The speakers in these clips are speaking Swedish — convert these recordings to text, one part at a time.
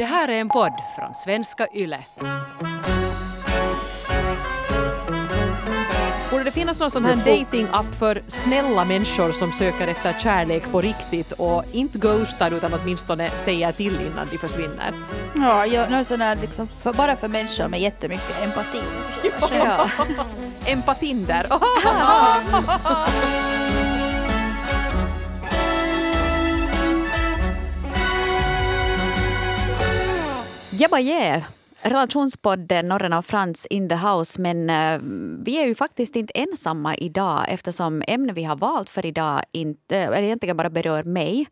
Det här är en podd från svenska YLE. Borde det finnas någon sån här dating-app för snälla människor som söker efter kärlek på riktigt och inte ghostar utan åtminstone säger till innan de försvinner? Ja, ja någon sån här liksom, för, bara för människor med jättemycket empati. Ja. Empatinder. Jebba yeah. Relationspodden Norren och Frans in the house. Men uh, vi är ju faktiskt inte ensamma idag eftersom ämnet vi har valt för idag inte, eller egentligen bara berör mig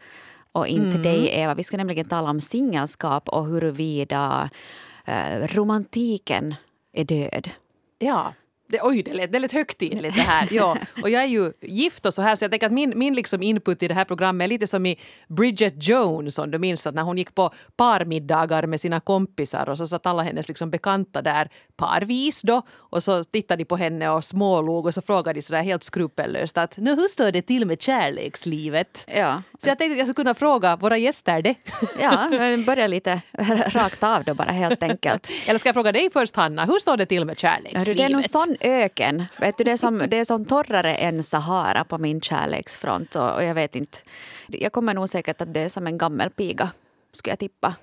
och inte mm. dig, Eva. Vi ska nämligen tala om singelskap och huruvida uh, romantiken är död. Ja, det, oj, det lät, det lät högtidligt det här. Ja. Och jag är ju gift och så här så jag tänker att min, min liksom input i det här programmet är lite som i Bridget Jones om du minns att när hon gick på parmiddagar med sina kompisar och så satt alla hennes liksom bekanta där parvis då och så tittade de på henne och smålog och så frågade de sådär helt skrupellöst att nu hur står det till med kärlekslivet? Ja. Så jag tänkte att jag skulle kunna fråga våra gäster det. Ja, börja lite rakt av då bara helt enkelt. Eller ska jag fråga dig först Hanna, hur står det till med kärlekslivet? Det är nog sån öken. Vet du, det, är som, det är som torrare än Sahara på min kärleksfront. Och, och jag vet inte. Jag kommer nog säkert att det är som en gammal piga, skulle jag tippa.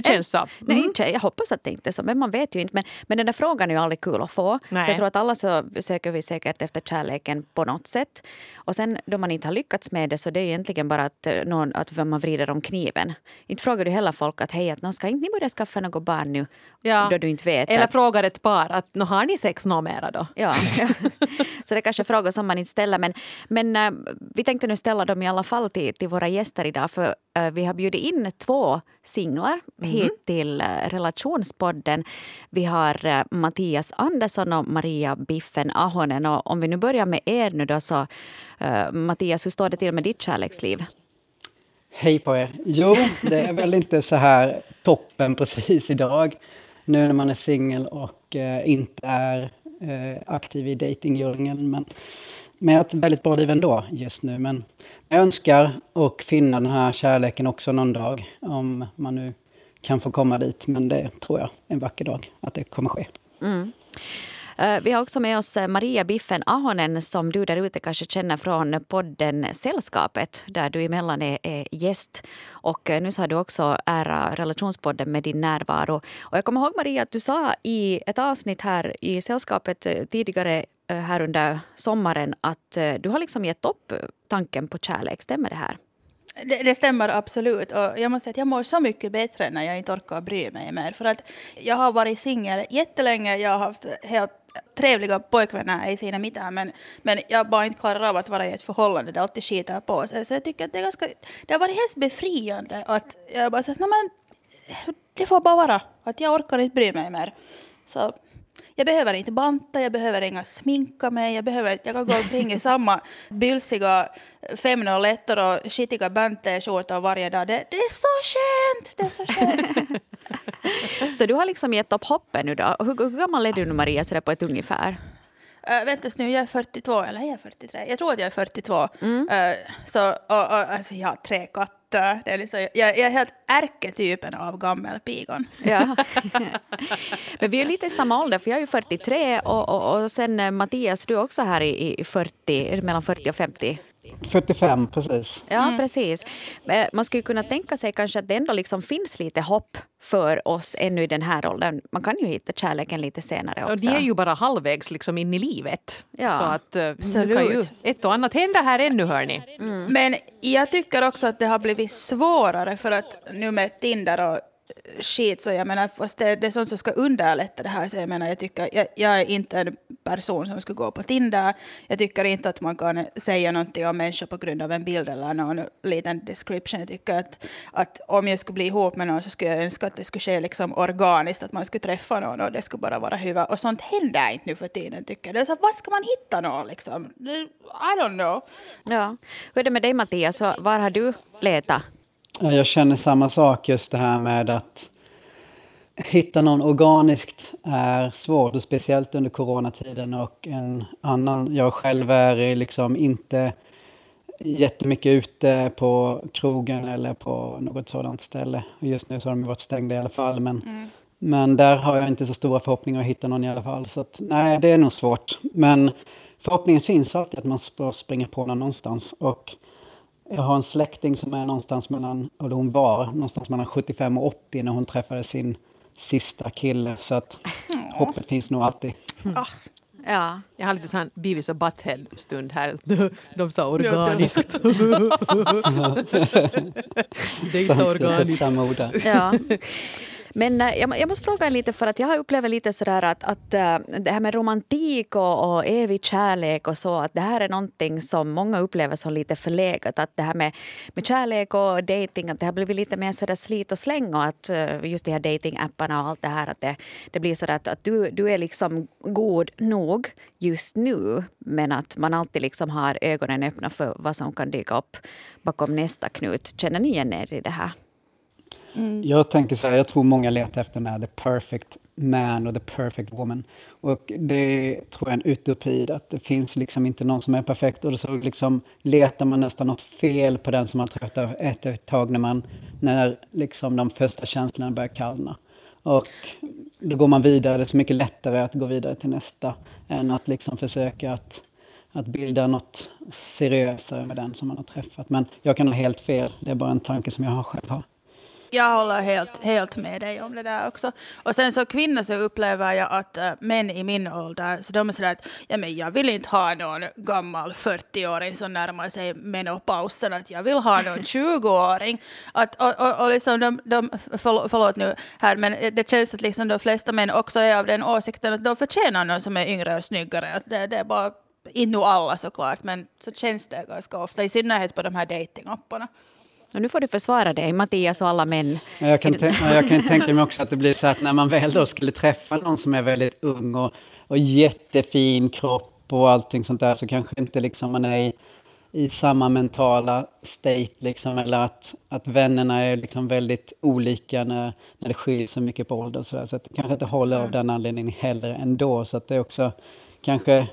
Det känns så. Mm. Nej, inte, jag hoppas att det inte är så, men man vet ju inte. Men, men den där frågan är ju aldrig kul att få. Nej. För jag tror att alla så söker vi säkert efter kärleken på något sätt. Och sen då man inte har lyckats med det så det är egentligen bara att, eh, någon, att man vrider om kniven. Inte frågar du heller folk att hej, att ska inte ni börja skaffa något barn nu? Ja. Då du inte vet. Eller att, frågar ett par att nå har ni sex något mera då? Ja. så det är kanske frågor som man inte ställer. Men, men uh, vi tänkte nu ställa dem i alla fall till, till våra gäster idag. För vi har bjudit in två singlar mm. hit till uh, Relationspodden. Vi har Mattias Andersson och Maria Biffen Ahonen. Och om vi nu börjar med er nu då så Uh, Mattias, hur står det till med ditt kärleksliv? Hej på er! Jo, det är väl inte så här toppen precis idag. Nu när man är singel och uh, inte är uh, aktiv i dejtingdjungeln. Men, men jag har ett väldigt bra liv ändå just nu. Men jag önskar och finna den här kärleken också någon dag. Om man nu kan få komma dit. Men det tror jag en vacker dag att det kommer ske. Mm. Eh, vi har också med oss eh, Maria Biffen Ahonen som du där ute kanske känner från podden Sällskapet där du emellan är, är gäst. Och eh, nu så har du också ära relationspodden med din närvaro. Och jag kommer ihåg Maria att du sa i ett avsnitt här i Sällskapet tidigare här under sommaren att du har liksom gett upp tanken på kärlek. Stämmer det här? Det, det, stämmer absolut. Och jag måste säga att jag mår så mycket bättre när jag inte orkar bry mig mer. För att jag har varit singel jättelänge. Jag har haft helt trevliga pojkvänner i sina mittar men, men jag bara inte klarar av att vara i ett förhållande där alltid skiter på sig. Så jag tycker att det, är ganska, det har varit helt befriande att jag bara sagt, men det får bara vara. Att jag orkar inte bry mig mer. Så jag behöver inte banta, jag behöver inga sminka mig, jag, behöver, jag kan gå omkring i samma bylsiga 501 och skitiga Bante-skjortor varje dag. Det, det, är så skönt! Det är så skönt. så du har liksom gett upp hoppet nu då? Hur, hur gammal är du nu Maria, så på ett ungefär? Uh, vänta nu, jag är 42, eller är jag 43? Jag tror att jag är 42. Mm. Uh, så, och, och, alltså, jag har tre katter det är liksom, jag, jag är helt ärketypen av gammelpigon. Ja. Men vi är lite i samma ålder, för jag är ju 43 och, och, och sen eh, Mattias, du är också här i, i 40, mellan 40 och 50. 45 precis. Ja, mm. precis. Man skulle kunna tänka sig kanske att det ändå liksom finns lite hopp för oss ännu i den här åldern. Man kan ju hitta kärleken lite senare också. Och de är ju bara halvvägs liksom in i livet. Ja. Så att Absolut. kan ju ett och annat hända här ännu hörni. Mm. Men jag tycker också att det har blivit svårare för att nu med Tinder och skit. Så jag menar, fast det, det är sånt som ska underlätta det här. Så jag menar, jag, tycker, jag, jag, är inte en person som ska gå på Tinder. Jag tycker inte att man kan säga någonting om människor på grund av en bild eller någon liten description. Jag tycker att, att om jag skulle bli ihop med någon så skulle jag önska att det skulle ske liksom organiskt, att man skulle träffa någon och det skulle bara vara huvud. Och sånt händer inte nu för tiden tycker jag. Det är så, var ska man hitta någon liksom? I don't know. Ja. Hur är det med dig Mattias? Var har du letat jag känner samma sak, just det här med att hitta någon organiskt är svårt, och speciellt under coronatiden. Och en annan, jag själv är liksom inte jättemycket ute på krogen eller på något sådant ställe. Just nu så har de varit stängda i alla fall, men, mm. men där har jag inte så stora förhoppningar att hitta någon i alla fall. Så att, nej, det är nog svårt. Men förhoppningen finns alltid att man ska springa på någon någonstans. Och jag har en släkting som är någonstans mellan, eller hon var någonstans mellan 75 och 80 när hon träffade sin sista kille. Så att mm. hoppet finns nog alltid. Mm. Ja. Jag har lite sån Beavis och Butthead-stund här. De sa organiskt. det är inte organiskt. Ja. Men eh, jag, jag måste fråga lite, för att jag har upplevt lite sådär att, att eh, det här med romantik och, och evig kärlek och så, att det här är någonting som många upplever som lite förlegat. Att det här med, med kärlek och dating, att det har blivit lite mer sådär slit och släng och att eh, just de här datingapparna och allt det här, att det, det blir sådär att, att du, du är liksom god nog just nu, men att man alltid liksom har ögonen öppna för vad som kan dyka upp bakom nästa knut. Känner ni igen er i det här? Mm. Jag tänker så här, jag tror många letar efter den här the perfect man och the perfect woman. Och det tror jag är en utopi, att det finns liksom inte någon som är perfekt. Och så liksom letar man nästan något fel på den som man träffat efter ett tag när, man, när liksom de första känslorna börjar kallna. Och då går man vidare, det är så mycket lättare att gå vidare till nästa än att liksom försöka att, att bilda något seriösare med den som man har träffat. Men jag kan ha helt fel, det är bara en tanke som jag själv har. Jag håller helt, helt med dig om det där också. Och sen så kvinnor så upplever jag att äh, män i min ålder, så de är sådär att ja, men jag vill inte ha någon gammal 40-åring som närmar sig menopausen, att jag vill ha någon 20-åring. Att, och, och, och liksom de, de, förlåt, förlåt nu här, men det känns att liksom de flesta män också är av den åsikten att de förtjänar någon som är yngre och snyggare. Att det, det är bara, inte alla såklart, men så känns det ganska ofta, i synnerhet på de här datingapparna. Och nu får du försvara dig, Mattias och alla män. Jag kan, jag kan tänka mig också att det blir så att när man väl då skulle träffa någon som är väldigt ung och, och jättefin kropp och allting sånt där så kanske inte liksom man är i, i samma mentala state liksom, eller att, att vännerna är liksom väldigt olika när, när det skiljer så mycket på ålder. Så, så att det kanske inte håller av den anledningen heller ändå. Så att det är också kanske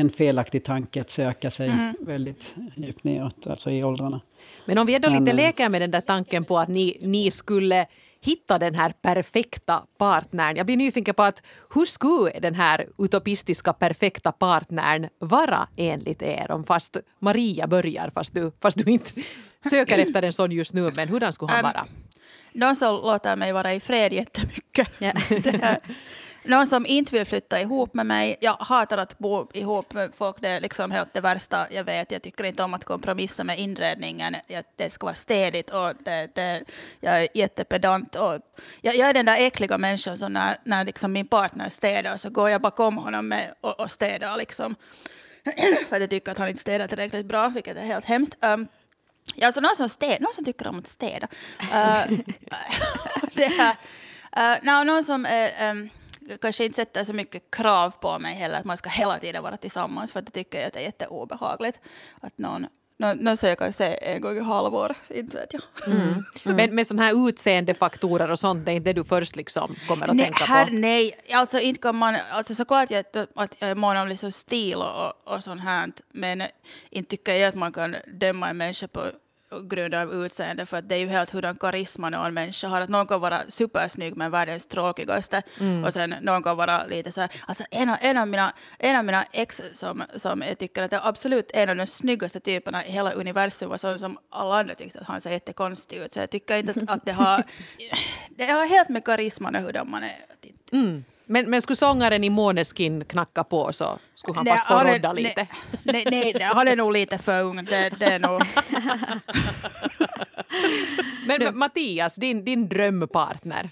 en felaktig tanke att söka sig mm. väldigt djupt neråt, alltså i åldrarna. Men om vi ändå lite leker med den där tanken på att ni, ni skulle hitta den här perfekta partnern. Jag blir nyfiken på att hur skulle den här utopistiska perfekta partnern vara enligt er? Om fast Maria börjar, fast du, fast du inte söker efter en sån just nu, men hurdan skulle han vara? Um, någon som låter mig vara i fred jättemycket. Ja. Någon som inte vill flytta ihop med mig. Jag hatar att bo ihop med folk. Det är liksom helt det värsta jag vet. Jag tycker inte om att kompromissa med inredningen. Det ska vara städigt och det, det, jag är jättepedant. Och jag, jag är den där äckliga människan som när, när liksom min partner städar så går jag bakom honom med och, och städar. Liksom. För att jag tycker att han inte städar tillräckligt bra, vilket är helt hemskt. Um, alltså någon som, städ, någon som tycker om att städa. Uh, det här, uh, någon som är, um, kanske inte sätter så mycket krav på mig heller, att man ska hela tiden vara tillsammans, för att det tycker jag att det är jätteobehagligt. Att någon, någon, någon säger kanske en gång i halvår, inte vet jag. Mm. Mm. Men med sådana här utseendefaktorer och sånt, det är inte det du först liksom kommer att nej, tänka här, på? Nej, alltså inte kan man, alltså såklart jag, att jag är mån om liksom stil och, och sånt här, men inte tycker jag att man kan döma en människa på grund av utseende, för att det är ju helt hurdan karisma någon människa har. Att någon kan vara supersnygg men världens tråkigaste mm. och sen någon kan vara lite så här, alltså en av, en av, mina, en av mina ex som, som jag tycker att är absolut en av de snyggaste typerna i hela universum var sån som alla andra tyckte att han ser jättekonstig ut. Så jag tycker inte att, att det har, det har helt med karisman och hur man är. Mm. Men, men skulle sångaren i Måneskin knacka på så skulle han nej, fast få rodda lite? Nej, nej, nej, han är nog lite för ung. Det, det är nog... men Mattias, din, din drömpartner?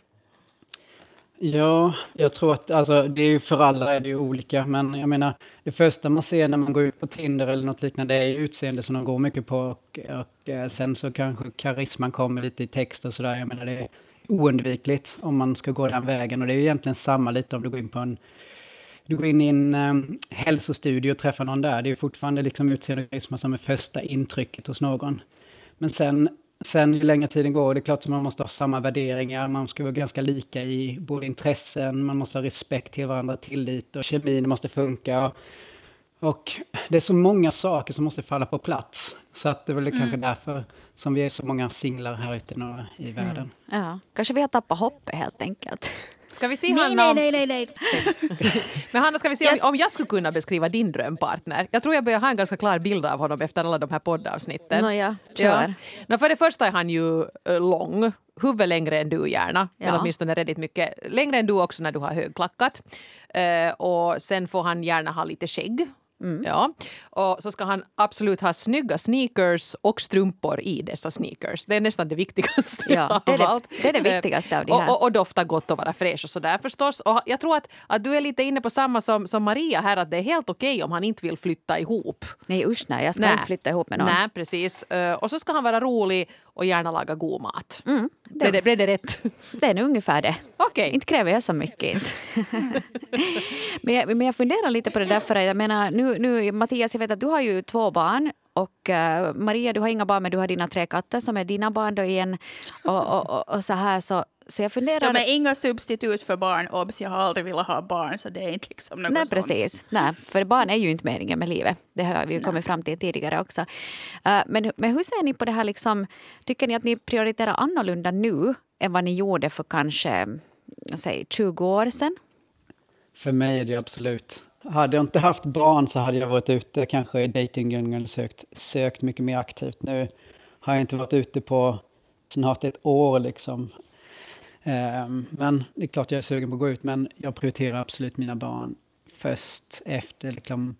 Ja, jag tror att alltså, det är ju för alla är det ju olika, men jag menar det första man ser när man går ut på Tinder eller något liknande är utseende som de går mycket på och, och eh, sen så kanske karisman kommer lite i text och sådär. Jag menar det oundvikligt om man ska gå den vägen. Och det är ju egentligen samma lite om du går in på en du går in i en um, hälsostudio och träffar någon där. Det är fortfarande liksom utseende som är första intrycket hos någon. Men sen, sen ju längre tiden går, det är klart att man måste ha samma värderingar, man ska vara ganska lika i både intressen, man måste ha respekt till varandra, tillit och kemin måste funka. Och det är så många saker som måste falla på plats. Så att det är väl Mm. kanske därför som vi är så många singlar här ute nu i Mm. världen. Ja, kanske vi har tappat hoppet helt enkelt. Ska vi se Nej, Hanna nej, om, nej, nej, nej. men Hanna, ska vi se om, om jag skulle kunna beskriva din drömpartner? Jag tror jag börjar ha en ganska klar bild av honom efter alla de här poddavsnitten. Nåja, Ja. kör. Nå, för det första är han ju eh, lång, huvud längre än du gärna, Ja. eller åtminstone redigt mycket längre än du också när du har högklackat. Eh, och sen får han gärna ha lite skägg. Mm. Ja. Och så ska han absolut ha snygga sneakers och strumpor i dessa sneakers. Det är nästan det viktigaste Ja, det är det- allt. det är det Eh, viktigaste av det och, här. och, och dofta gott och vara fräsch och sådär förstås. Och jag tror att, att du är lite inne på samma som, som Maria här, att det är helt okej om han inte vill flytta ihop. Nej usch nej, jag ska Nej. inte flytta ihop med någon. Nej, precis. Eh, Och så ska han vara rolig och gärna laga god mat. Mm, Blev det, blev det rätt? Det är nog ungefär det. Okej. Inte kräver jag så mycket. Inte. men, jag, men jag funderar lite på det där för jag menar nu, nu Mattias, jag vet att du har ju två barn och eh, Maria, du har inga barn men du har dina tre katter som är dina barn då igen. Och, och, och, och så här så, så jag funderar... De är inga substitut för barn. Obs, jag har aldrig velat ha barn, så det är inte liksom något Nej, sånt. precis. Nej, för barn är ju inte meningen med livet. Det har vi ju kommit fram till tidigare också. Eh, men, men hur ser ni på det här? Liksom, tycker ni att ni prioriterar annorlunda nu än vad ni gjorde för kanske säg, 20 år sedan? För mig är det absolut. Hade jag inte haft barn så hade jag varit ute kanske i dejtingdjungeln och sökt, sökt mycket mer aktivt. Nu har jag inte varit ute på snart ett år liksom. Ehm, men det är klart jag är sugen på att gå ut, men jag prioriterar absolut mina barn först efter liksom,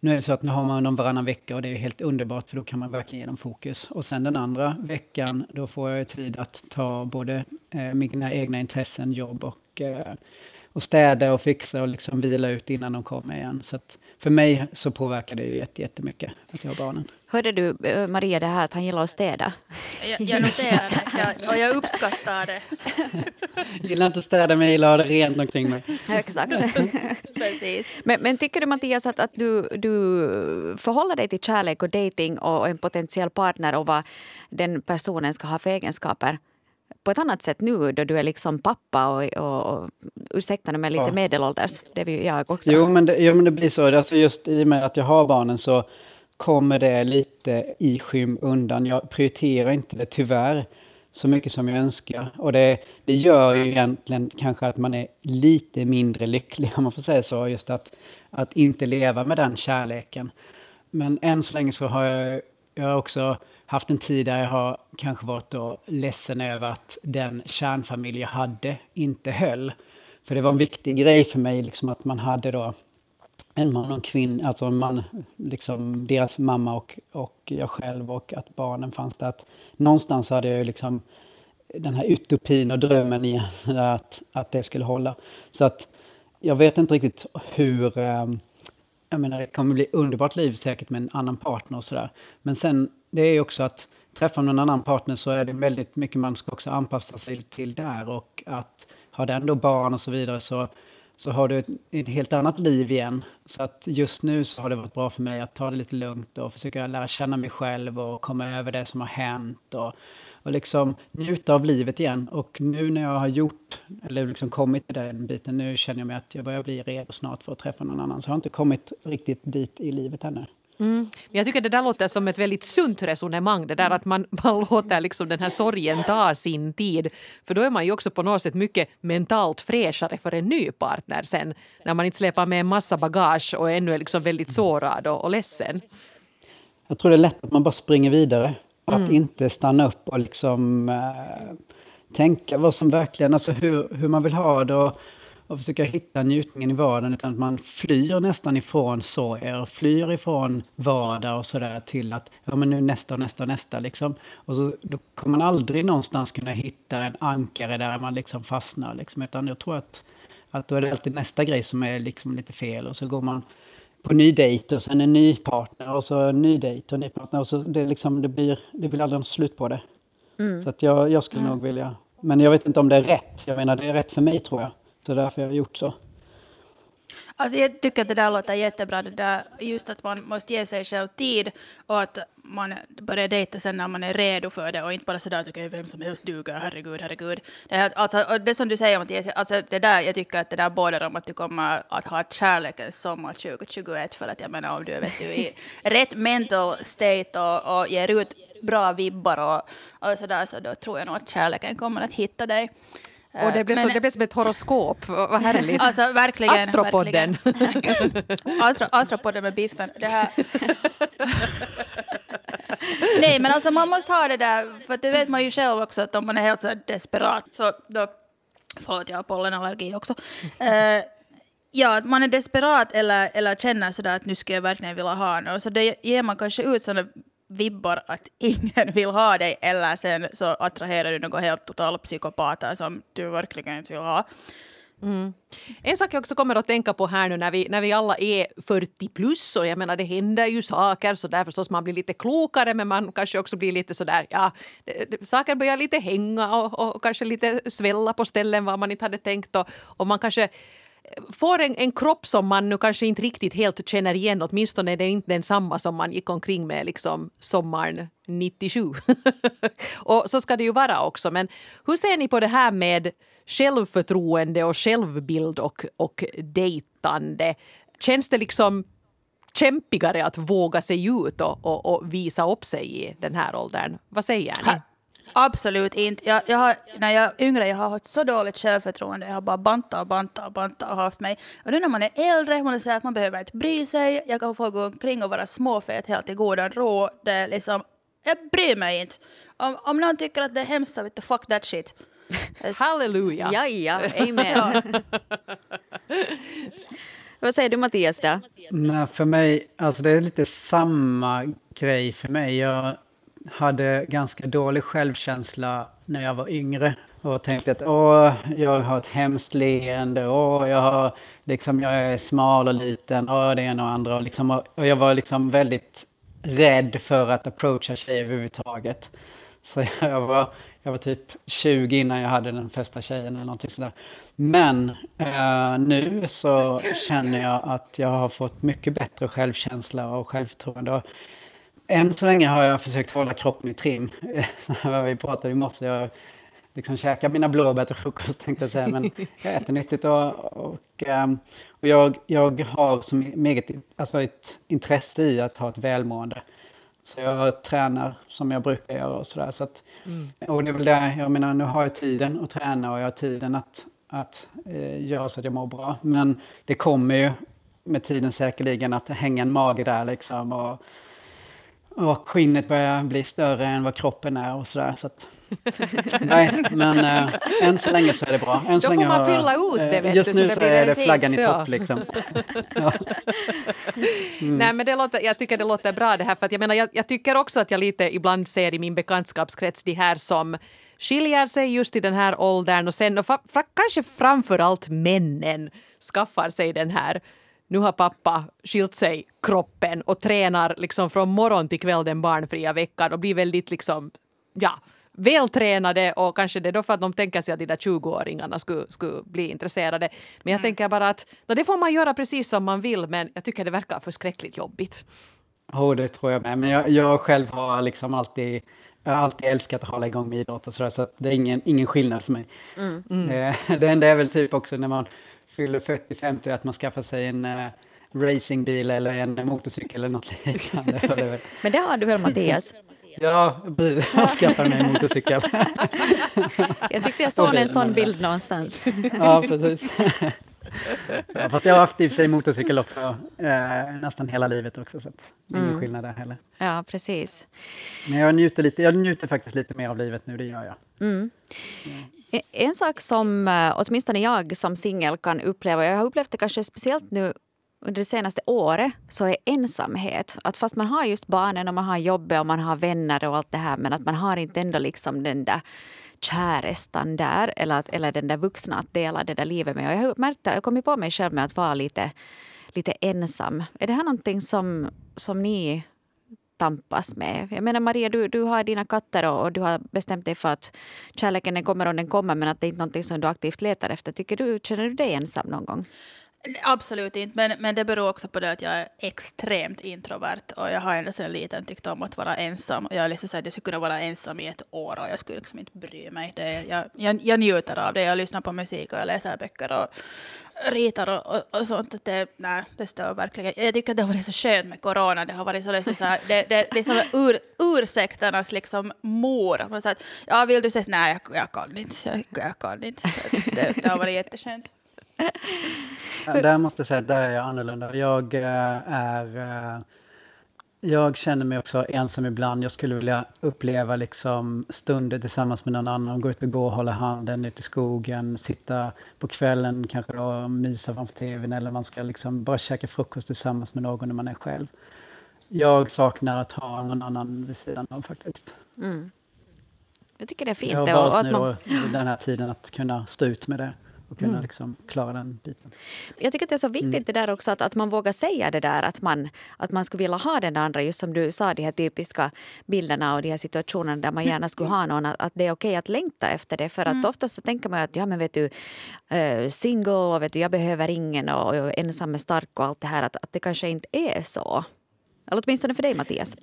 nu är det så att nu har man dem varannan vecka och det är helt underbart för då kan man verkligen ge dem fokus. Och sen den andra veckan då får jag tid att ta både eh, mina egna intressen, jobb och, eh, och städa och fixa och liksom vila ut innan de kommer igen. Så att för mig så påverkar det ju jättemycket att jag har barnen. Hörde du eh, Maria det här att han gillar att städa? Jag, jag noterar det jag, och jag uppskattar det. Jag gillar inte att städa mig, jag gillar att ha det rent omkring mig. Exakt. Precis. men, men tycker du Mattias att, att du, du förhåller dig till kärlek och dating och en potentiell partner och vad den personen ska ha för egenskaper på ett annat sätt nu då du är liksom pappa och, och, och ursäkta mig, men lite Ja. medelålders. Det är ju jag också. Jo men, det, jo, men det blir så. Alltså just i och med att jag har barnen så kommer det lite i skymundan. Jag prioriterar inte det tyvärr så mycket som jag önskar. Och det, det gör ju egentligen kanske att man är lite mindre lycklig, om man får säga så. Just att, att inte leva med den kärleken. Men än så länge så har jag, jag har också haft en tid där jag har kanske varit då ledsen över att den kärnfamilj jag hade inte höll. För det var en viktig grej för mig liksom att man hade då en man och en kvinna, alltså en man, liksom deras mamma och, och jag själv och att barnen fanns där. Att någonstans hade jag ju liksom den här utopin och drömmen igen, att, att det skulle hålla. Så att jag vet inte riktigt hur... Ehm, jag menar, det kommer bli underbart liv säkert med en annan partner och sådär. Men sen, det är ju också att träffa någon annan partner så är det väldigt mycket man ska också anpassa sig till där och att har den då barn och så vidare så, så har du ett, ett helt annat liv igen. Så att just nu så har det varit bra för mig att ta det lite lugnt och försöka lära känna mig själv och komma över det som har hänt och, och liksom njuta av livet igen. Och nu när jag har gjort, eller liksom kommit till den biten, nu känner jag mig att jag börjar bli redo snart för att träffa någon annan. Så jag har inte kommit riktigt dit i livet ännu. Mm. Men jag tycker det där låter som ett väldigt sunt resonemang. Det där att man, man låter liksom den här sorgen ta sin tid. För då är man ju också på något sätt mycket mentalt fräschare för en ny partner sen. När man inte släpar med en massa bagage och ännu är liksom väldigt sårad och, och ledsen. Jag tror det är lätt att man bara springer vidare. Att inte stanna upp och liksom eh, tänka vad som verkligen, alltså hur, hur man vill ha det och, och försöka hitta njutningen i vardagen. Utan att man flyr nästan ifrån sorger, flyr ifrån vardag och sådär till att ja men nu nästa och nästa och nästa liksom. Och så, då kommer man aldrig någonstans kunna hitta en ankare där man liksom fastnar liksom. Utan jag tror att, att då är det alltid nästa grej som är liksom lite fel och så går man på ny dejt och sen en ny partner och så en ny dejt och en ny partner. Och så det, liksom, det, blir, det blir aldrig något slut på det. Så att jag, jag skulle nog vilja... Men jag vet inte om det är rätt. Jag menar, det är rätt för mig tror jag. Så därför jag har gjort så. Alltså jag tycker att det där låter jättebra, det där, just att man måste ge sig själv tid och att man börjar dejta sen när man är redo för det och inte bara sådär att okay, vem som helst duger, herregud, herregud. Det, här, alltså, och det som du säger Mattias, alltså det där, jag tycker att det där bådar om att du kommer att ha kärlekens sommar 2021 för att jag menar om du är vet du, i rätt mental state och, och ger ut bra vibbar och, och sådär så då tror jag nog att kärleken kommer att hitta dig. Och det blev, Men- så, det blev som ett horoskop, vad härligt. Alltså verkligen. Astropodden. verkligen. Astro, Astropodden med Biffen. Det här. Nej men alltså man måste ha det där, för det vet man ju själv också att om man är helt så desperat så då, förlåt jag har pollenallergi också. Eh, ja, att man är desperat eller, eller känner sådär att nu skulle jag verkligen vilja ha något. Så det ger man kanske ut sådana vibbar att ingen vill ha dig eller sen så attraherar du något helt totala psykopater som du verkligen inte vill ha. Mm. En sak jag också kommer att tänka på här nu när vi, när vi alla är 40 plus och jag menar det händer ju saker så där förstås man blir lite klokare men man kanske också blir lite sådär ja saker börjar lite hänga och, och kanske lite svälla på ställen var man inte hade tänkt och, och man kanske får en, en kropp som man nu kanske inte riktigt helt känner igen åtminstone är det inte densamma som man gick omkring med liksom sommaren 97. och så ska det ju vara också men hur ser ni på det här med självförtroende och självbild och, och dejtande. Känns det liksom kämpigare att våga sig ut och, och, och visa upp sig i den här åldern? Vad säger ni? Absolut inte. Jag, jag har, när jag är yngre jag har haft så dåligt självförtroende. Jag har bara bantat och bantat och bantat och haft mig. Och nu när man är äldre, man säger att man behöver inte bry sig. Jag kan få gå omkring och vara småfet helt i godan ro. Det är liksom, jag bryr mig inte. Om, om någon tycker att det är hemskt så vet du, fuck that shit. Halleluja! Ja, ja, amen. Vad säger du Mattias då? Nej, för mig, alltså det är lite samma grej för mig. Jag hade ganska dålig självkänsla när jag var yngre och tänkte att åh, jag har ett hemskt leende, åh, jag, har, liksom, jag är smal och liten, åh, det ena och andra. Och, liksom, och jag var liksom väldigt rädd för att approacha tjejer överhuvudtaget. Så jag var, jag var typ 20 innan jag hade den första tjejen eller någonting sådär. Men eh, nu så känner jag att jag har fått mycket bättre självkänsla och självförtroende. Än så länge har jag försökt hålla kroppen i trim. Vi pratade i morse, jag liksom käkar mina blåbär till frukost tänkte jag säga, men jag äter nyttigt och, och, ehm, och jag, jag har som eget, alltså ett intresse i att ha ett välmående. Så jag tränar som jag brukar göra och sådär. Så att, Och det är väl det, jag menar nu har jag tiden att träna och jag har tiden att, att eh, göra så att jag mår bra. Men det kommer ju med tiden säkerligen att hänga en mage där liksom och, och skinnet börjar bli större än vad kroppen är och sådär. Så att, nej, men äh, än så länge så är det bra. Än så Då får länge man har fylla ut det, eh, vet Just du, nu det så blir är det flaggan i topp liksom. Ja. Nej, men det låter, jag tycker det låter bra det här. För jag, menar, jag, jag tycker också att jag lite ibland ser i min bekantskapskrets de här som skiljer sig just i den här åldern och sen och fa, fra, kanske framför allt männen skaffar sig den här nu har pappa skilt sig kroppen och tränar liksom från morgon till kväll den barnfria veckan och blir väldigt liksom, ja, vältränade och kanske det är då för att de tänker sig att de där 20-åringarna skulle, skulle bli intresserade. Men jag tänker bara att no, det får man göra precis som man vill men jag tycker det verkar förskräckligt jobbigt. Jo, det tror jag med. Men jag, jag själv har liksom alltid, jag har alltid älskat att hålla igång med idrott och sådär, så det är ingen, ingen skillnad för mig. Eh, Det enda är väl typ också när man fyller 40-50 att man skaffar sig en eh, racingbil eller en motorcykel eller något liknande. Men det har du väl Mattias? Ja, jag skaffar mig en motorcykel. Jag tyckte jag såg en sån bild någonstans. Ja, precis. Ja, fast jag har haft i sig motorcykel också, eh, nästan hela livet också, så att är ingen skillnad där heller. Ja, precis. Men jag njuter, lite, jag njuter faktiskt lite mer av livet nu, det gör jag. En- Eh, en sak som eh, åtminstone jag som singel kan uppleva, jag har upplevt det kanske speciellt nu under det senaste året, så är ensamhet. Att fast man har just barnen och man har jobbet och man har vänner och allt det här men att man har inte ändå liksom den där kärestan där eller, att, eller den där vuxna att dela det där livet med. Och jag har märkt jag kommit på mig själv med att vara lite, lite ensam. Är det här någonting som, som ni tampas med. Jag menar Maria, du, du har dina katter och, och du har bestämt dig för att kärleken den kommer om den kommer men att det är inte någonting som du aktivt letar efter. Tycker du, känner du dig ensam någon gång? Absolut inte, men, men det beror också på det att jag är extremt introvert och jag har ända sedan liten tyckt om att vara ensam. Jag liksom att jag skulle kunna vara ensam i ett år och jag skulle liksom inte bry mig. Det, jag, jag, jag njuter av det, jag lyssnar på musik och jag läser böcker och ritar och, och, och sånt. Det, nej, det stör verkligen. Jag tycker att det har varit så skönt med corona. Det har varit så, liksom så här, det, det, det är som ur, ursäkternas liksom mor. Man säger, ja, vill du ses? Nej, jag, jag kan inte. Jag, jag kan inte. Det, det har varit jätteskönt. Där måste jag säga att där är jag annorlunda. Jag eh, är... Eh, jag känner mig också ensam ibland. Jag skulle vilja uppleva liksom stunder tillsammans med någon annan. Gå ut och gå, hålla handen ute i skogen, sitta på kvällen kanske och mysa framför tvn eller man ska liksom bara käka frukost tillsammans med någon när man är själv. Jag saknar att ha någon annan vid sidan av faktiskt. Mm. Jag tycker det är fint. Jag har valt nu då, den här tiden att kunna stå ut med det och kunna mm. liksom klara den biten. Jag tycker att det är så viktigt mm. det där också att, att man vågar säga det där att man, att man skulle vilja ha den andra, just som du sa, de här typiska bilderna och de här situationerna där man gärna skulle ha någon, att, att det är okej okay att längta efter det. För att mm. oftast så tänker man att ja men vet du, uh, single och vet du, jag behöver ingen och, och ensam är stark och allt det här, att, att det kanske inte är så. Eller åtminstone för dig Mattias.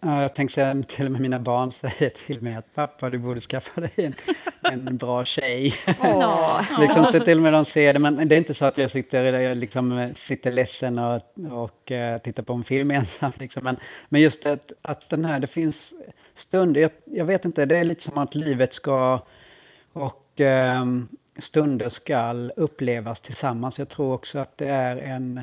Ja, jag tänkte säga, till och med mina barn säger till mig att pappa, du borde skaffa dig en, en bra tjej. Oh. liksom, så till och med de ser det, men det är inte så att jag sitter, jag liksom, sitter ledsen och, och uh, tittar på en film ensam. Liksom. Men, men just att, att den här, det finns stunder, jag, jag, vet inte, det är lite som att livet ska och um, stunder ska upplevas tillsammans. Jag tror också att det är en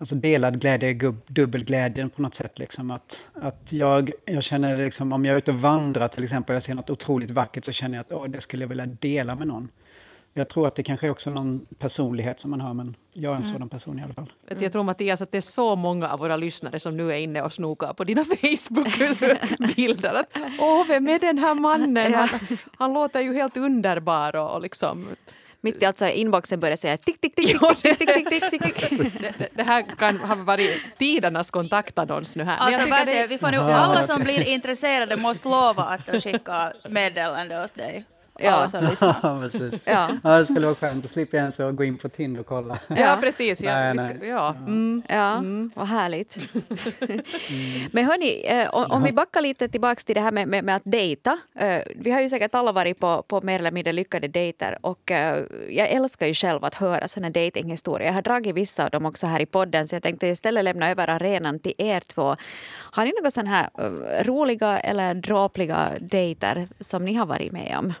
alltså delad glädje är dubbel glädje på något sätt. Liksom. Att, att jag, jag känner liksom, om jag är ute och vandrar till exempel, jag ser något otroligt vackert, så känner jag att åh, det skulle jag vilja dela med någon. Jag tror att det kanske är också någon personlighet som man har, men jag är en mm. sådan person i alla fall. Jag tror Mattias att det är så många av våra lyssnare som nu är inne och snokar på dina Facebook-bilder. åh, vem är den här mannen? Han, han låter ju helt underbar och liksom mitt i allt så inboxen börjar säga tick, tick, tick, tick, tick, tick, tick, tick, tick. Det här kan ha varit tidernas kontaktannons nu här. Alltså, det... vi får nu, alla som blir intresserade måste lova att skicka meddelande åt dig. Ja, ja, precis. Ja. ja, det skulle vara skönt. att slippa ens gå in på Tinder och kolla. Ja, precis. Ja, nej, nej. Ska, ja. Mm. ja mm. vad härligt. mm. Men hörni, eh, om vi backar lite tillbaka till det här med, med, med att dejta. Eh, vi har ju säkert alla varit på, på mer eller mindre lyckade dejter och eh, jag älskar ju själv att höra sådana dejtinghistorier. Jag har dragit vissa av dem också här i podden så jag tänkte istället lämna över arenan till er två. Har ni några sådana här eh, roliga eller dråpliga dejter som ni har varit med om?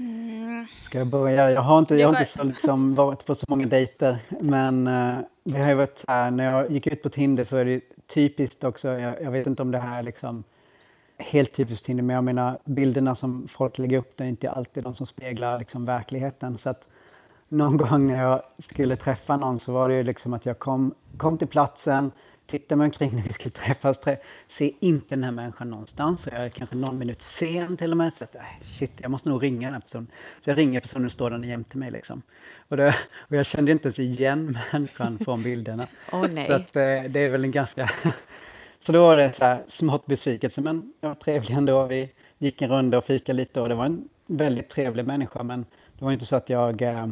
Mm. Ska jag börja? Jag har inte, jag har inte så liksom varit på så många dejter, men uh, det har ju varit här, när jag gick ut på Tinder så är det typiskt också, jag, jag vet inte om det här är liksom helt typiskt Tinder, men jag menar bilderna som folk lägger upp det är inte alltid de som speglar liksom verkligheten. Så att någon gång när jag skulle träffa någon så var det ju liksom att jag kom, kom till platsen, tittar mig omkring när vi skulle träffas, trä, ser inte den här människan någonstans. Jag är kanske någon minut sen till och med. Så att, äh, shit, jag måste nog ringa den här personen. Så jag ringer personen och står där jämte mig. Liksom. Och, det, och jag kände inte ens igen människan från bilderna. Oh, nej. Så att, eh, det är väl en ganska... så då var det så här, smått besvikelse, men ja, trevlig ändå. Vi gick en runda och fikade lite och det var en väldigt trevlig människa. Men det var inte så att jag, eh,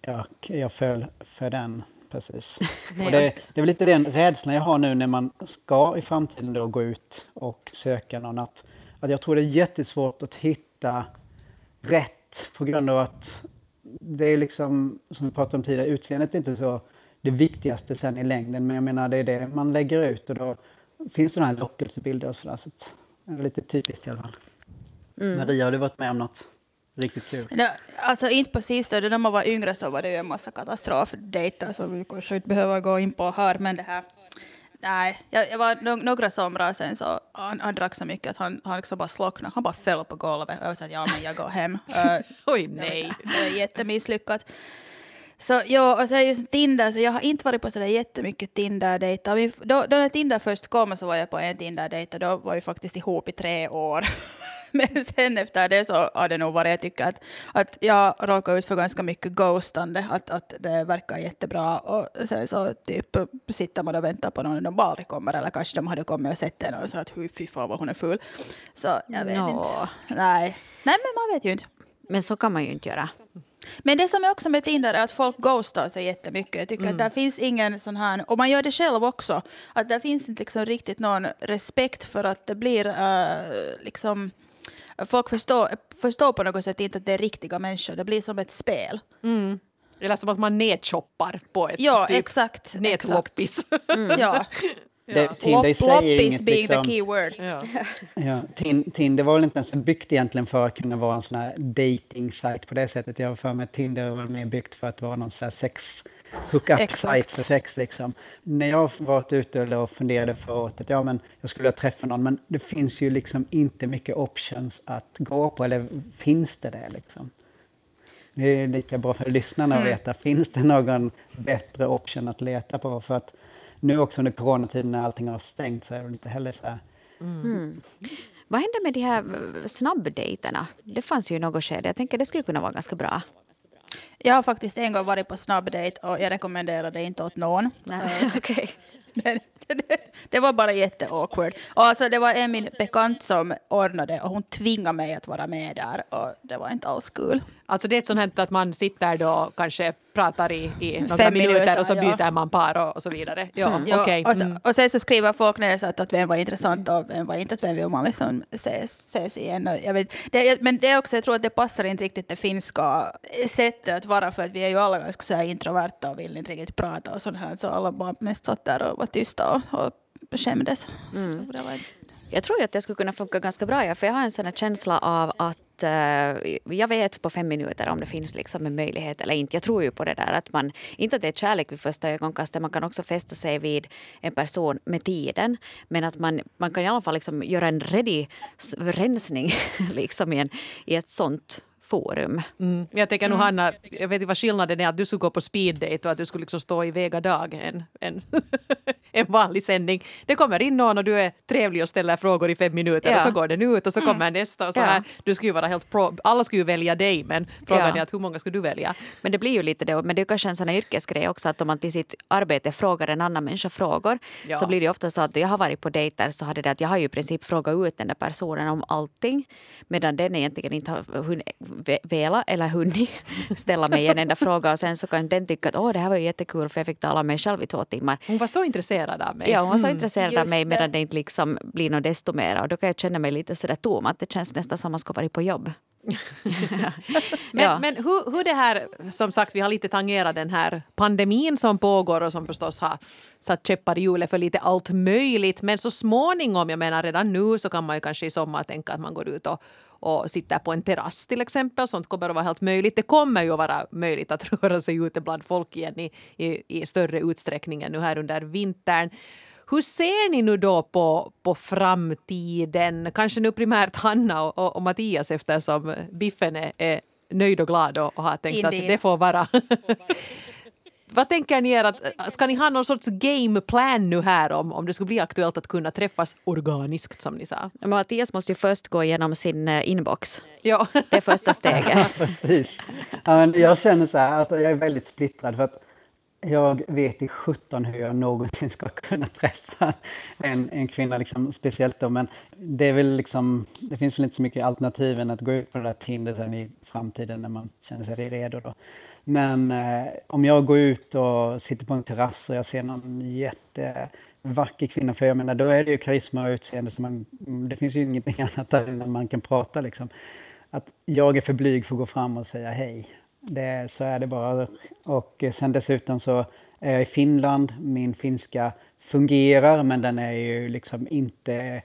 jag, jag föll för den precis. Och det, det är väl lite den rädslan jag har nu när man ska i framtiden då gå ut och söka någon. Att, att jag tror det är jättesvårt att hitta rätt på grund av att det är liksom, som vi pratade om tidigare, utseendet är inte så det viktigaste sen i längden. Men jag menar, det är det man lägger ut och då finns den här lockelsebilder och sådär. Så det är lite typiskt i alla fall. Mm. Maria, har du varit med om något? Riktigt kul. No, alltså inte på sistone, när man var yngre så var det ju en massa katastrofdejter som vi kanske inte behöver gå in på här, men det här Nej, jag, jag var no några somrar sen så han, han drack så mycket att han, han liksom bara slocknade. Han bara föll på golvet och jag sa att ja men jag går hem. Uh, Oj nej. Det var jättemisslyckat. Så ja, och sen just Tinder, så jag har inte varit på sådär jättemycket Tinder-dejter. Då, då när Tinder först kom så var jag på en Tinder-dejt och då var vi faktiskt ihop i tre år. Men sen efter det så har det nog varit, jag tycker att, att jag råkar ut för ganska mycket ghostande, att, att det verkar jättebra och sen så typ sitter man och väntar på någon de bara kommer eller kanske de hade kommit och sett en och sagt fy fan vad hon är full. Så jag vet no. inte. Nej. Nej men man vet ju inte. Men så kan man ju inte göra. Men det som är också med Tinder är att folk ghostar sig jättemycket. Jag tycker mm. att där finns ingen sån här, och man gör det själv också, att där finns inte liksom riktigt någon respekt för att det blir uh, liksom folk förstår, förstår på något sätt inte att det är riktiga människor. Det blir som ett spel. Mm. Eller som att man nedchoppar på ett ja, typ exakt, nätloppis. Mm. ja. Det, Tinder i sig är inget being liksom, the key word. Ja. Ja, Tinder var väl inte ens byggt egentligen för att kunna vara en sån här dating site på det sättet. Jag har för mig att Tinder var mer byggt för att vara någon sån här sex hookup site för sex liksom. När jag har varit ute och funderade året att ja, men jag skulle träffa någon, men det finns ju liksom inte mycket options att gå på, eller finns det det liksom? Det är lika bra för lyssnarna att mm. veta, finns det någon bättre option att leta på? För att nu också under coronatiden när allting har stängt så är det inte heller så här. Mm. Mm. Vad hände med de här snabbdejterna? Det fanns ju något skede. Jag tänker det skulle kunna vara ganska bra. Jag har faktiskt en gång varit på snabbdejt och jag rekommenderar det inte åt någon. Nej, okay. det, var bara jätteawkward. Och alltså, det var en min bekant som ordnade och hon tvingade mig att vara med där och det var inte alls kul. Alltså det är ett sånt här att man sitter då kanske pratar i, i några minuter, minuter och så byter ja. man par och, och, så vidare. Ja, mm. ja okay. och, mm. och sen så skriver folk ner att, att vem var intressant och vem var inte, att vem vill man liksom ses, ses igen. Och jag vet, det, men det är också, jag tror att det passar inte riktigt det finska sättet att vara för att vi är ju alla ganska så här introverta och vill inte riktigt prata och sånt här så alla bara mest satt där och var tysta och, och skämdes. Mm. Så jag tror att det skulle kunna funka ganska bra, ja, för jag har en sån känsla av att uh, jag vet på fem minuter om det finns liksom en möjlighet eller inte. Jag tror ju på det där att man, inte att det är kärlek vid första ögonkastet, man kan också fästa sig vid en person med tiden, men att man, man kan i alla fall liksom göra en ready rensning liksom i, en, i ett sånt forum. Mm. Jag tänker nog Hanna, jag vet inte vad skillnaden är att du skulle gå på speeddate och att du skulle liksom stå i Vega dag en, en, en vanlig sändning. Det kommer in någon och du är trevlig och ställer frågor i fem minuter ja. och så går den ut och så kommer mm. nästa och så ja. här. Du skulle ju vara helt pro, alla skulle ju välja dig men frågan ja. är att hur många ska du välja? Men det blir ju lite det, men det är kanske en sån här yrkesgrej också att om man till sitt arbete frågar en annan människa frågor så blir det ofta så att jag har varit på dejter så hade det att jag har ju i princip frågat ut den där personen om allting medan den egentligen inte har velat eller hunnit ställa mig en enda fråga och sen så kan den tycka att åh det här var ju jättekul för jag fick tala med mig själv i två timmar. Hon var så intresserad av mig. Ja, hon var så mm. intresserad av mig medan det inte liksom blir något desto mer och då kan jag känna mig lite sådär tom att det känns nästan som man ska vara på jobb. men, ja. men hur, hur det här, som sagt vi har lite tangerat den här pandemin som pågår och som förstås har satt käppar i hjulet för lite allt möjligt. Men så småningom, jag menar redan nu så kan man ju kanske i sommar tänka att man går ut och och sitter på en terrass till exempel. Sånt kommer att vara helt möjligt. Det kommer ju att vara möjligt att röra sig ute bland folk igen i, i, i större utsträckning än nu här under vintern. Hur ser ni nu då på, på framtiden? Kanske nu primärt Hanna och, och, och Mattias eftersom Biffen är, är nöjd och glad och, och har tänkt Indeed. att det får vara. Vad tänker ni er att, ska ni ha någon sorts gameplan nu här om, om det skulle bli aktuellt att kunna träffas organiskt som ni sa? Mattias måste ju först gå igenom sin eh, inbox. Ja. Det är första steget. ja, precis. Ja, men jag känner så här, alltså jag är väldigt splittrad för att jag vet i sjutton hur jag någonsin ska kunna träffa en, en kvinna, liksom, speciellt då. Men det är väl liksom, det finns väl inte så mycket alternativ än att gå ut på det där Tinder sen i framtiden när man känner sig redo. Då. Men eh, om jag går ut och sitter på en terrass och jag ser någon jättevacker kvinna, för jag menar då är det ju karisma och utseende, så man, mm, det finns ju ingenting annat där än man kan prata liksom. Att jag är för blyg för att gå fram och säga hej. Det, så är det bara. Och eh, sen dessutom så är jag i Finland, min finska fungerar men den är ju liksom inte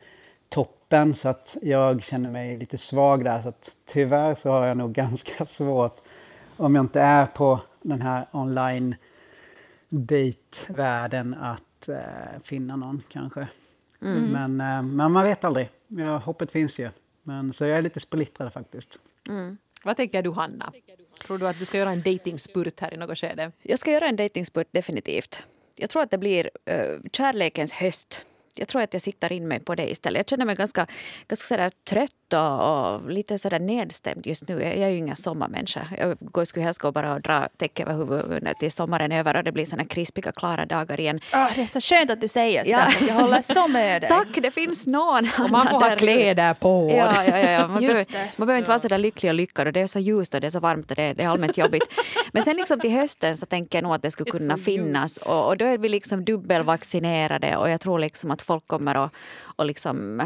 toppen så att jag känner mig lite svag där så att tyvärr så har jag nog ganska svårt om jag inte är på den här online dejtvärlden att eh, finna någon kanske. Mm. Men, eh, men man vet aldrig. Ja, hoppet finns ju. Men, så jag är lite splittrad faktiskt. Mm. Vad tänker du Hanna? Tror du att du ska göra en datingspurt här i något skede? Jag ska göra en datingspurt definitivt. Jag tror att det blir uh, kärlekens höst. Jag tror att jag siktar in mig på det istället. Jag känner mig ganska, ganska sådär trött och, och, lite sådär nedstämd just nu. Jag är ju ingen sommarmänniska. Jag skulle helst gå bara och dra täcke över huvudet till sommaren är över och det blir såna krispiga, klara dagar igen. Oh, det är så skönt att du säger så. Ja. Jag håller så med dig. Tack, det finns någon. Och man får ha kläder på. Ja, ja, ja, ja. Man, behöver, man behöver inte vara så där lycklig och lyckad och det är så ljust och det är så varmt och det, det är allmänt jobbigt. Men sen liksom till hösten så tänker jag nog att det skulle kunna finnas och, och då är vi liksom dubbelvaccinerade och jag tror liksom att folk kommer att och liksom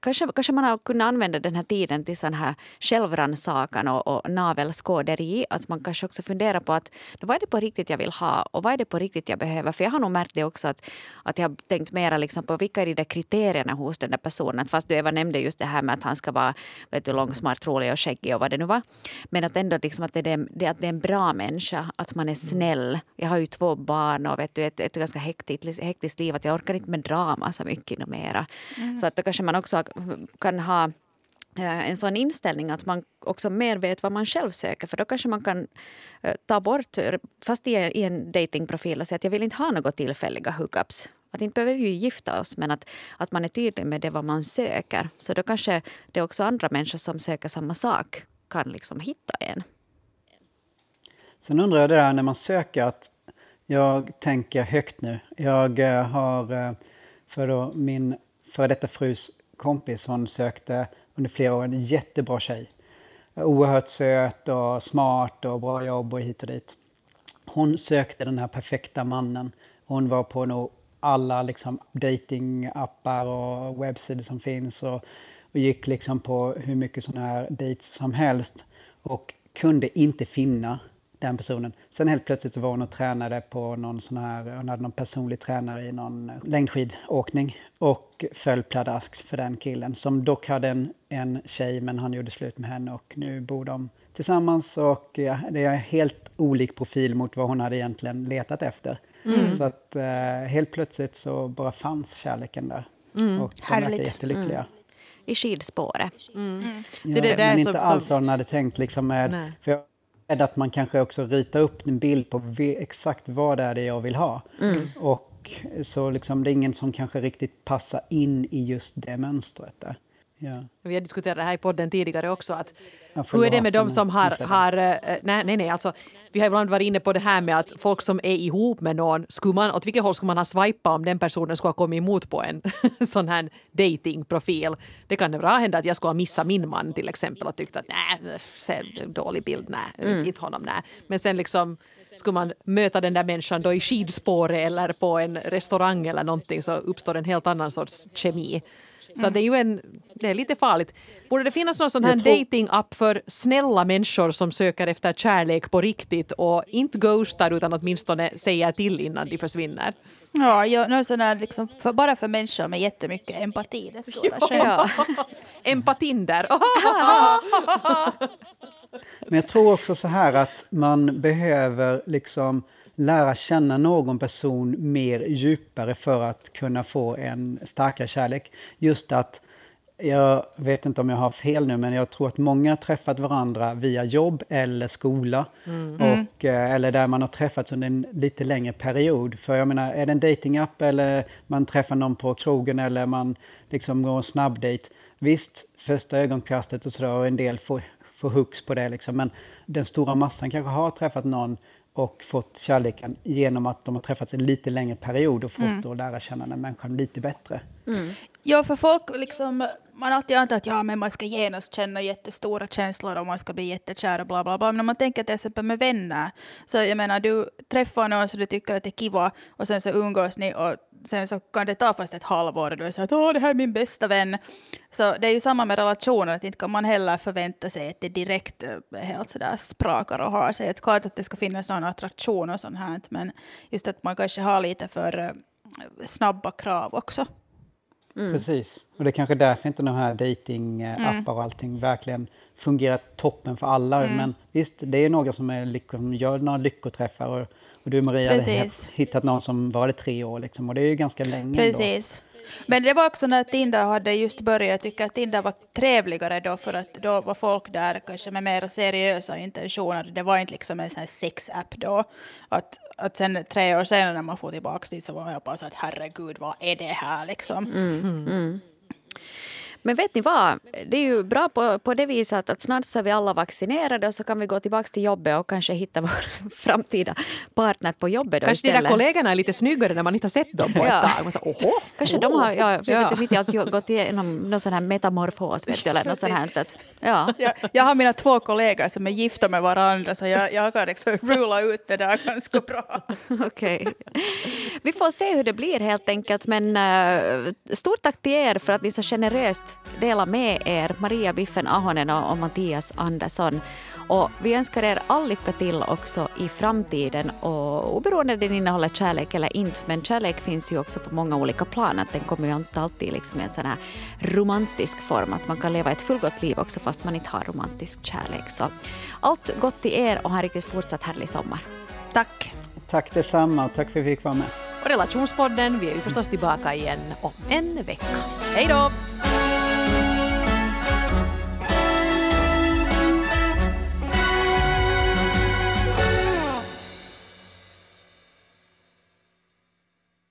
kanske, kanske man har kunnat använda den här tiden till sån här självrannsakan och, och navelskåderi. Att man kanske också funderar på att vad är det på riktigt jag vill ha och vad är det på riktigt jag behöver. För jag har nog märkt det också att, att jag har tänkt mera liksom på vilka är de där kriterierna hos den där personen. Fast du Eva nämnde just det här med att han ska vara vet du, lång, smart, rolig och skäggig och vad det nu var. Men att ändå liksom att, det är, det, att det är en bra människa, att man är snäll. Jag har ju två barn och vet du, ett, ett ganska hektiskt, hektiskt liv. Att jag orkar inte med drama så mycket mera. Mm. Så att då kanske man också kan ha eh, en sån inställning att man också mer vet vad man själv söker. För då kanske man kan eh, ta bort, fast i en datingprofil och säga att jag vill inte ha några tillfälliga hookups. Att inte behöver vi gifta oss, men att, att man är tydlig med det vad man söker. Så då kanske det är också andra människor som söker samma sak kan liksom hitta en. Sen undrar jag det där när man söker att jag tänker högt nu. Jag eh, har för då min före detta frus kompis, hon sökte under flera år en jättebra tjej. Oerhört söt och smart och bra jobb och hit och dit. Hon sökte den här perfekta mannen. Hon var på nog alla liksom datingappar och webbsidor som finns och, och gick liksom på hur mycket sådana här dates som helst och kunde inte finna den personen. Sen helt plötsligt så var hon och tränade på någon sån här, hon hade någon personlig tränare i någon längdskidåkning och föll pladask för den killen som dock hade en, en tjej men han gjorde slut med henne och nu bor de tillsammans och ja, det är helt olik profil mot vad hon hade egentligen letat efter. Mm. Så att eh, helt plötsligt så bara fanns kärleken där. Mm. Och de verkar jättelyckliga. Mm. I skidspåret. Mm. Ja, det, det men inte alls vad hon hade tänkt liksom med... För jag, är att man kanske också ritar upp en bild på exakt vad det är det jag vill ha. Mm. Och så liksom, det är ingen som kanske riktigt passar in i just det mönstret. Där. Ja. Vi har diskuterat det här i podden tidigare också. Att hur är det med de som har... har uh, nej, nej, nej, alltså, vi har ibland varit inne på det här med att folk som är ihop med någon, skulle man, åt vilket håll skulle man ha swipat om den personen skulle ha kommit emot på en sån här datingprofil? Det kan det bra hända att jag skulle ha missat min man till exempel och tyckt att nej, dålig bild, nej, mm. inte honom, nej. Men sen liksom skulle man möta den där människan då i skidspåret eller på en restaurang eller någonting så uppstår en helt annan sorts kemi. Så mm. det är ju en, det är lite farligt. Borde det finnas någon sån här tror... dating-app för snälla människor som söker efter kärlek på riktigt och inte ghostar utan åtminstone säger till innan de försvinner? Ja, jag, någon sån här liksom för, bara för människor med jättemycket empati. Det står där ja. Empatinder. Men jag tror också så här att man behöver liksom lära känna någon person mer djupare för att kunna få en starkare kärlek. Just att, jag vet inte om jag har fel nu, men jag tror att många har träffat varandra via jobb eller skola. Mm. Och, eh, eller där man har träffats under en lite längre period. För jag menar, är det en datingapp eller man träffar någon på krogen eller man liksom går en snabbdejt. Visst, första ögonkastet och sådär och en del får, får hooks på det liksom. Men den stora massan kanske har träffat någon och fått kärleken genom att de har träffats en lite längre period och fått mm. att lära känna den människan lite bättre. Mm. Ja, för folk liksom, man alltid antar att ja, men man ska genast känna jättestora känslor och man ska bli jättekär och bla bla bla. Men om man tänker till exempel med vänner, så jag menar du träffar någon som du tycker att det är kiva och sen så umgås ni och sen så kan det ta fast ett halvår och du är så att åh, det här är min bästa vän. Så det är ju samma med relationer, att inte kan man heller förvänta sig att det direkt eh, helt sådär sprakar och har sig. Det är klart att det ska finnas någon attraktion och sånt här, men just att man kanske har lite för eh, snabba krav också. Mm. Precis. Och det är kanske därför inte de här datingappar mm. och allting verkligen fungerar toppen för alla. Mm. Men visst, det är några som är, liksom, gör några lyckoträffar. Och, och du Maria Precis. hade hittat någon som var det tre år liksom, och det är ju ganska länge Precis. Ändå. Men det var också när Tinder hade just börjat, jag tycker att Tinder var trevligare då för att då var folk där kanske med mer seriösa intentioner. Det var inte liksom en sån här sexapp då. Att, att sen tre år senare när man får tillbaka dit så var jag bara så att herregud vad är det här liksom. Mm, mm. Men vet ni vad? Det är ju bra på, på det viset att snart så är vi alla vaccinerade och så kan vi gå tillbaka till jobbet och kanske hitta vår framtida partner på jobbet. Kanske de där kollegorna är lite snyggare när man inte har sett dem på ett tag. Man så, Oho, kanske oh. de har ja, ja. Vet, mitt i gått igenom någon sån här metamorfos. Vet du, eller något sånt här. ja. jag, jag har mina två kollegor som är gifta med varandra så jag, jag kan liksom rula ut det där ganska bra. Okej. Okay. Vi får se hur det blir helt enkelt. Men uh, stort tack till er för att ni så generöst delar med er, Maria Biffen Ahonen och, och Mattias Andersson. Och vi önskar er all lycka till också i framtiden och oberoende den innehåller kärlek eller inte, men kärlek finns ju också på många olika plan, att den kommer ju inte alltid liksom i en sån här romantisk form, att man kan leva ett fullgott liv också fast man inte har romantisk kärlek. Så allt gott till er och ha en riktigt fortsatt härlig sommar. Tack. Tack detsamma och tack för att vi fick vara med. Och Relationspodden, vi är ju förstås tillbaka igen om en vecka. Hej då!